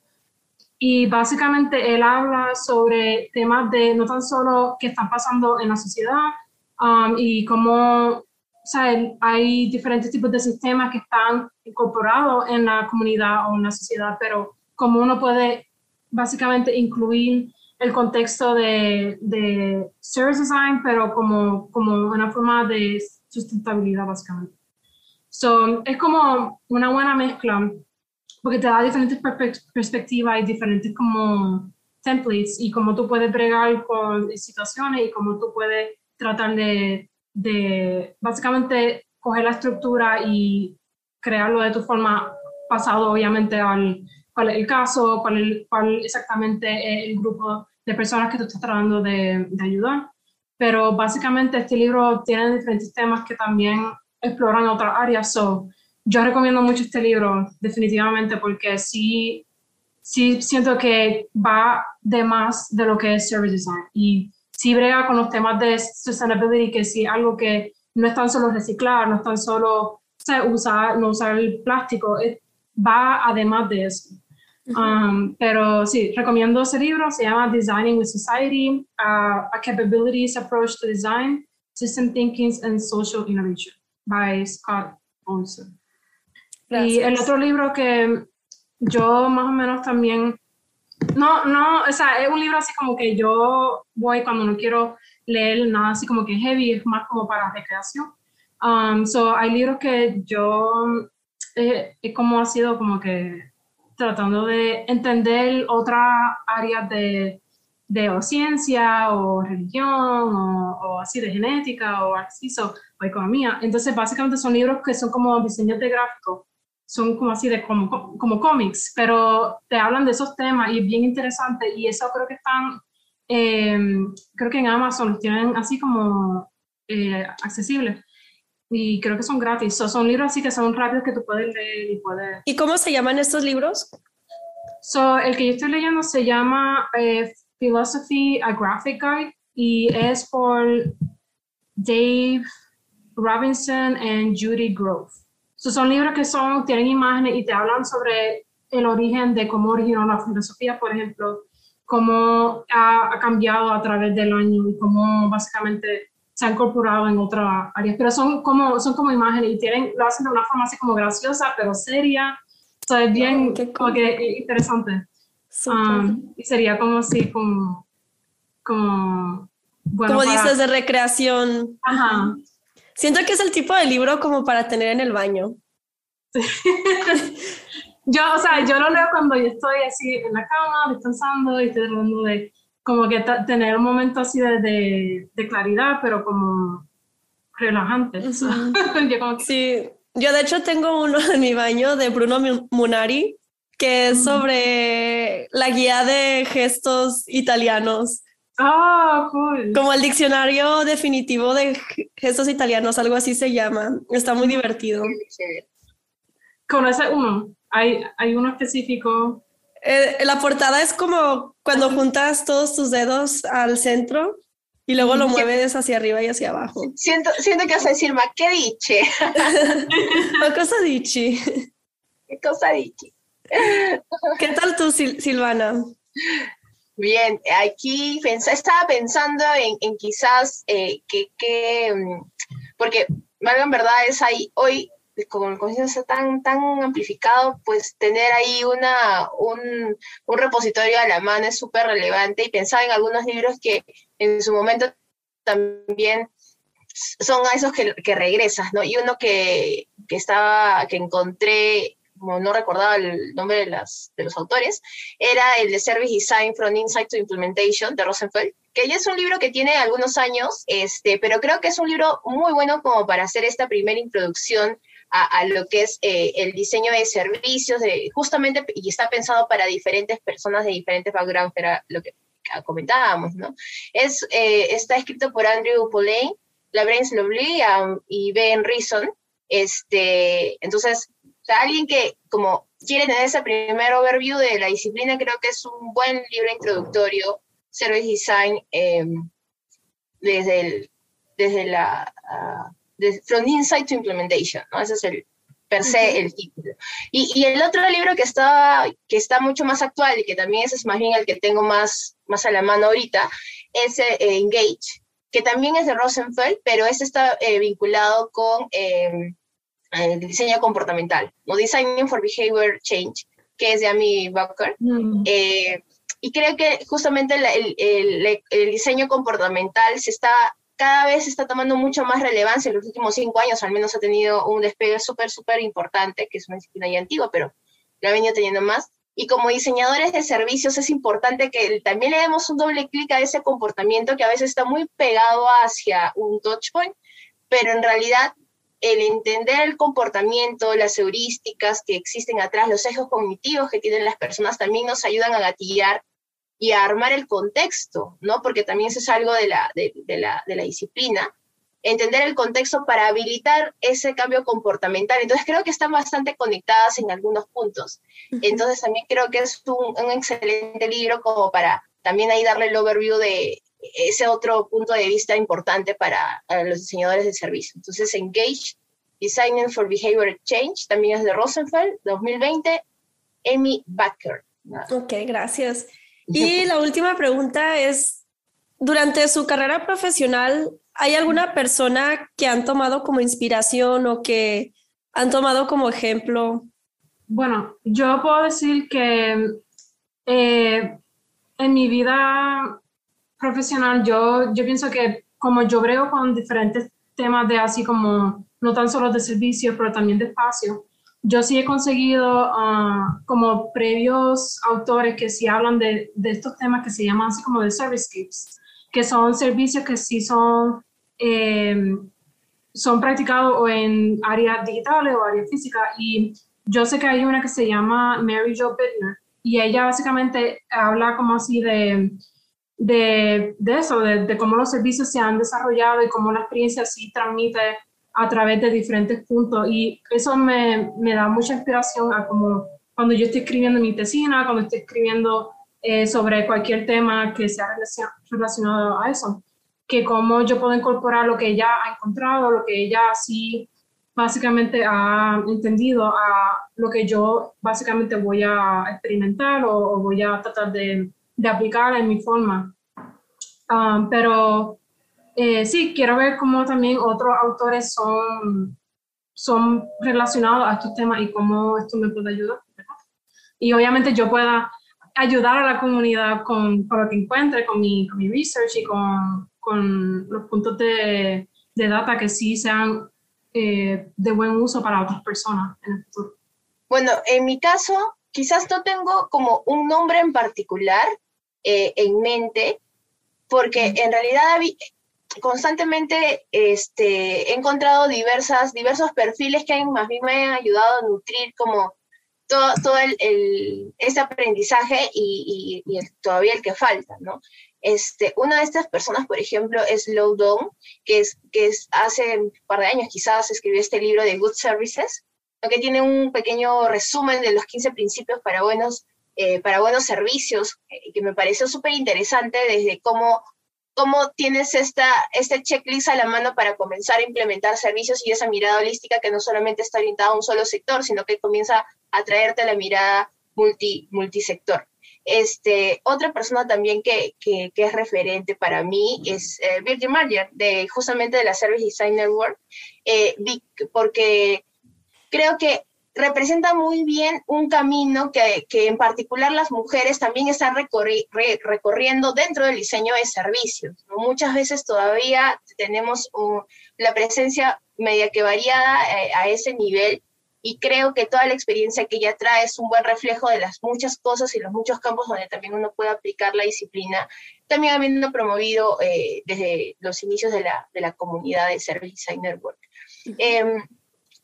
Y básicamente él habla sobre temas de no tan solo qué están pasando en la sociedad um, y cómo o sea, hay diferentes tipos de sistemas que están incorporados en la comunidad o en la sociedad, pero como uno puede básicamente incluir el contexto de, de service design, pero como, como una forma de sustentabilidad básicamente. So, es como una buena mezcla porque te da diferentes perspectivas y diferentes como templates y cómo tú puedes bregar con situaciones y cómo tú puedes tratar de de básicamente coger la estructura y crearlo de tu forma pasado obviamente al cuál es el caso, cuál, cuál exactamente es el grupo de personas que tú estás tratando de, de, ayudar. Pero básicamente este libro tiene diferentes temas que también explorar en otras áreas. So, yo recomiendo mucho este libro, definitivamente, porque sí, sí siento que va de más de lo que es service design. Y sí brega con los temas de sustainability, que sí algo que no es tan solo reciclar, no es tan solo usar, no usar el plástico, va además de eso. Um, pero sí, recomiendo ese libro, se llama Designing with Society, uh, A Capabilities Approach to Design, System Thinking and Social Innovation, by Scott Olson. Y el otro libro que yo más o menos también, no, no, o sea, es un libro así como que yo voy cuando no quiero leer nada así como que heavy, es más como para recreación. Um, so, hay libros que yo, eh, es como ha sido como que tratando de entender otras áreas de, de o ciencia o religión o, así de genética o así, o economía. Entonces, básicamente son libros que son como diseños de gráfico, son como así de como, como cómics, pero te hablan de esos temas y es bien interesante y eso creo que están, em, creo que en Amazon los tienen así como eh, accesibles y creo que son gratis. son libros así que son rápidos que tú puedes leer y puedes... ¿Y cómo se llaman estos libros? So, el que yo estoy leyendo se llama eh, Philosophy, a Graphic Guide y es por Dave Robinson y Judy Grove. So, son libros que son, tienen imágenes y te hablan sobre el origen de cómo originó la filosofía, por ejemplo, cómo ha, ha cambiado a través del año y cómo básicamente se ha incorporado en otras áreas, pero son como, son como imágenes y tienen, lo hacen de una forma así como graciosa, pero seria. O sea, es bien como que interesante. Um, y sería como así, como, como bueno, como dices, de recreación. Ajá. Siento que es el tipo de libro como para tener en el baño. yo, o sea, yo lo leo cuando yo estoy así en la cama, descansando y estoy tratando de como que tener un momento así de, de, claridad, pero como relajante. yo Sí, yo de hecho tengo uno en mi baño de Bruno Munari, que es sobre la guía de gestos italianos. Ah, cool. Como el diccionario definitivo de gestos italianos, algo así se llama. Está muy divertido. ¿Conoce uno? ¿Hay, hay uno específico? Eh, la portada es como cuando juntas todos tus dedos al centro y luego lo mueves hacia arriba y hacia abajo. Siento, siento que vas a decir, ma, ¿qué diche? ¿Qué cosa dichi? ¿Qué cosa dichi? ¿Qué tal tú, Silvana? Bien, aquí estaba pensando en, quizás eh, que, mm, porque, en verdad, es ahí, hoy con el conciencia tan, tan amplificado, pues tener ahí una, un, un repositorio a la mano es súper relevante y pensar en algunos libros que en su momento también son a esos que, que regresas, ¿no? Y uno que, que estaba, que encontré, como no recordaba el nombre de, las, de los autores, era el de Service Design from Insight to Implementation de Rosenfeld, que ya es un libro que tiene algunos años, este, pero creo que es un libro muy bueno como para hacer esta primera introducción a, lo que es eh, el diseño de servicios, de, justamente, y está pensado para diferentes personas de diferentes backgrounds, era lo que comentábamos, ¿no? Es, eh, está escrito por Andrew Pauline, Labrance Lovely um, y Ben Reason, este, entonces, alguien que como quiere tener ese primer overview de la disciplina, creo que es un buen libro introductorio, Service Design, em, desde, el, desde la... Ah, From Insight to Implementation, ¿no? Ese es el, per se el título. Y, y, el otro libro que está, que está mucho más actual y que también ese es más bien el que tengo más, más a la mano ahorita, es eh, Engage, que también es de Rosenfeld, pero este está eh, vinculado con em, el diseño comportamental, ¿no? Designing for Behavior Change, que es de Amy Bucker. Mm. Eh, y creo que justamente el, el, el diseño comportamental se está cada vez está tomando mucho más relevancia. En los últimos cinco años al menos ha tenido un despegue súper, súper importante, que es una disciplina ya antigua, pero la ha venido teniendo más. Y como diseñadores de servicios es importante que también le demos un doble clic a ese comportamiento que a veces está muy pegado hacia un touchpoint, pero en realidad el entender el comportamiento, las heurísticas que existen atrás, los sesgos cognitivos que tienen las personas también nos ayudan a gatillar y a armar el contexto, ¿no? Porque también eso es algo de la, de, la, de la disciplina, entender el contexto para habilitar ese cambio comportamental. Entonces creo que están bastante conectadas en algunos puntos. Entonces también creo que es un, excelente libro como para también ahí darle el overview de ese otro punto de vista importante para, los diseñadores de servicio. Entonces Engage, Designing for Behavior Change, también es de Rosenfeld, 2020, Amy Baker. Ok, gracias. Y la última pregunta es, durante su carrera profesional, ¿hay alguna persona que han tomado como inspiración o que han tomado como ejemplo? Bueno, yo puedo decir que eh, en mi vida profesional yo, yo pienso que como yo brego con diferentes temas de así como no tan solo de servicios, pero también de espacio, yo sí he conseguido ah, como previos autores que sí hablan de, de, estos temas que se llaman así como de servicescapes, que son servicios que sí son, em, son practicados o en áreas digitales o áreas físicas. Y yo sé que hay una que se llama Mary Jo Bittner y ella básicamente habla como así de, de, de eso, de, cómo los servicios se han desarrollado y cómo la experiencia sí transmite a través de diferentes puntos. Y eso me, me da mucha inspiración a como cuando yo estoy escribiendo mi tesina, cuando estoy escribiendo eh, sobre cualquier tema que sea relacionado a eso, que cómo yo puedo incorporar lo que ella ha encontrado, lo que ella sí básicamente ha entendido a lo que yo básicamente voy a experimentar o, voy a tratar de, de, aplicar en mi forma. Um, pero eh, sí, quiero ver cómo también otros autores son, son relacionados a estos temas y cómo esto me puede ayudar. Y obviamente yo pueda ayudar a la comunidad con, con lo que encuentre, con mi, con mi research y con, con los puntos de, de, data que sí sean eh, de buen uso para otras personas en el futuro. Bueno, en mi caso, quizás no tengo como un nombre en particular eh, en mente, porque en realidad constantemente este, he encontrado diversas, diversos perfiles que más bien me han ayudado a nutrir como todo, todo el, este aprendizaje y, todavía el que falta, ¿no? Este, una de estas personas, por ejemplo, es Low que, es, que es, hace un par de años quizás escribió este libro de Good Services, que tiene un pequeño resumen de los 15 principios para buenos, eh, para buenos servicios, eh, que me pareció súper interesante desde cómo cómo tienes esta, este checklist a la mano para comenzar a implementar servicios y esa mirada holística que no solamente está orientada a un solo sector, sino que comienza a traerte la mirada multi, multisector. Este, otra persona también que, que, es referente para mí es eh, Virgin Marger, de, justamente de la Service Designer World, eh, porque creo que representa muy bien un camino que, en particular las mujeres también están recorriendo dentro del diseño de servicios. Muchas veces todavía tenemos la presencia media que variada eh, a ese nivel y creo que toda la experiencia que ella trae es un buen reflejo de las muchas cosas y los muchos campos donde también uno puede aplicar la disciplina, también habiendo promovido eh, desde los inicios de la, de la comunidad de Service Designer Work.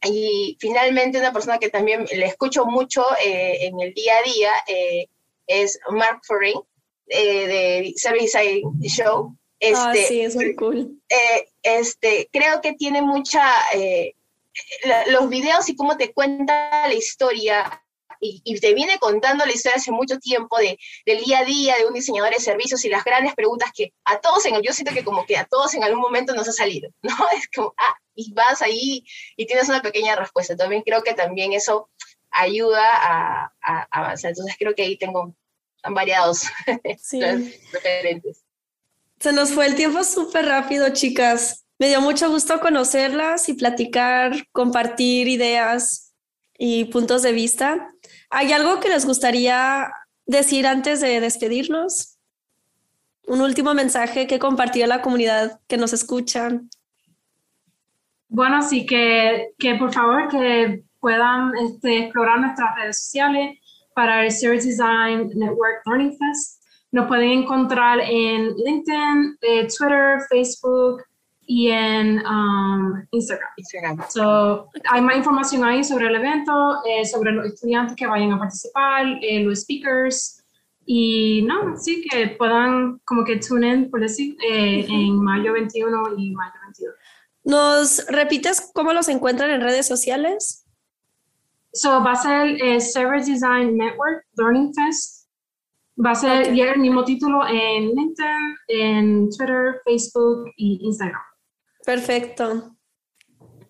Y finalmente una persona que también le escucho mucho eh, en el día a día eh, es Mark Foring eh, de Service Show. Ah, este, ah, sí, es muy cool. este, creo que tiene mucha... los videos y cómo te cuenta la historia y, te viene contando la historia hace mucho tiempo de, del día a día de un diseñador de servicios y las grandes preguntas que a todos, en, yo siento que como que a todos en algún momento nos ha salido, ¿no? Es como, ah, y vas ahí y tienes una pequeña respuesta. También creo que también eso ayuda a, avanzar. Entonces creo que ahí tengo variados sí. referentes. Se nos fue el tiempo súper rápido, chicas. Me dio mucho gusto conocerlas y platicar, compartir ideas y puntos de vista. ¿Hay algo que les gustaría decir antes de despedirnos? Un último mensaje que compartir a la comunidad que nos escuchan. Bueno, sí que, que por favor que puedan este, explorar nuestras redes sociales para el Service Design Network Learning Fest. Nos pueden encontrar en LinkedIn, eh, Twitter, Facebook, y en um, Instagram. Instagram. So, hay más información ahí sobre el evento, eh, sobre los estudiantes que vayan a participar, eh, los speakers y no, sí que puedan como que tune in, por decir, eh, en mayo 21 y mayo 22. ¿Nos repites cómo los encuentran en redes sociales? So, va a ser el Service Design Network Learning Fest. Va a ser el mismo título en LinkedIn, en Twitter, Facebook y Instagram. Perfecto.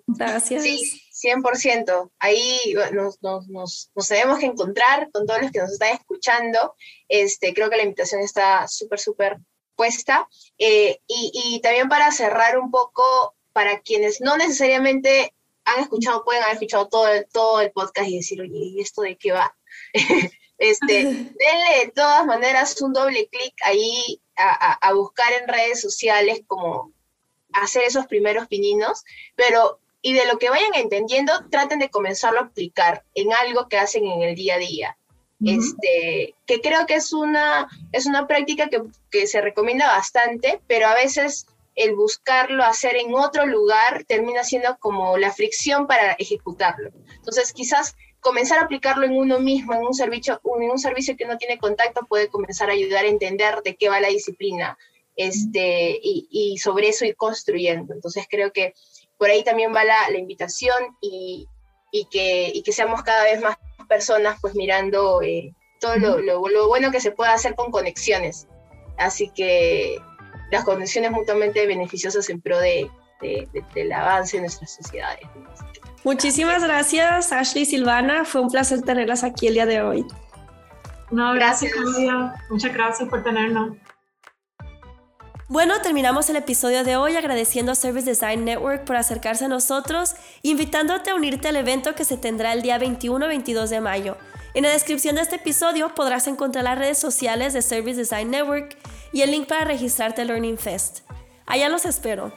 Gracias. Sí, 100%. Ahí nos, nos, nos, nos, tenemos que encontrar con todos los que nos están escuchando. Este, creo que la invitación está súper, súper puesta. Eh, y, y, también para cerrar un poco, para quienes no necesariamente han escuchado, pueden haber escuchado todo el, todo el podcast y decir, oye, ¿y esto de qué va? este, denle de todas maneras un doble clic ahí a, a, a buscar en redes sociales como hacer esos primeros pininos, pero y de lo que vayan entendiendo, traten de comenzarlo a aplicar en algo que hacen en el día a día. Este, que creo que es una, es una práctica que, que, se recomienda bastante, pero a veces el buscarlo hacer en otro lugar termina siendo como la fricción para ejecutarlo. Entonces, quizás comenzar a aplicarlo en uno mismo, en un servicio, en un servicio que no tiene contacto, puede comenzar a ayudar a entender de qué va la disciplina este, y, y sobre eso ir construyendo. Entonces, creo que por ahí también va la, la invitación y, y, que, y, que, seamos cada vez más personas pues mirando eh, todo lo, lo, lo, bueno que se puede hacer con conexiones. Así que las conexiones mutuamente beneficiosas en pro de, de, de, del avance de nuestras sociedades. Muchísimas gracias, Ashley y Silvana. Fue un placer tenerlas aquí el día de hoy. No, gracias, Claudia. Muchas gracias por tenernos. Bueno, terminamos el episodio de hoy agradeciendo a Service Design Network por acercarse a nosotros, invitándote a unirte al evento que se tendrá el día 21-22 de mayo. En la descripción de este episodio podrás encontrar las redes sociales de Service Design Network y el link para registrarte al Learning Fest. Allá los espero.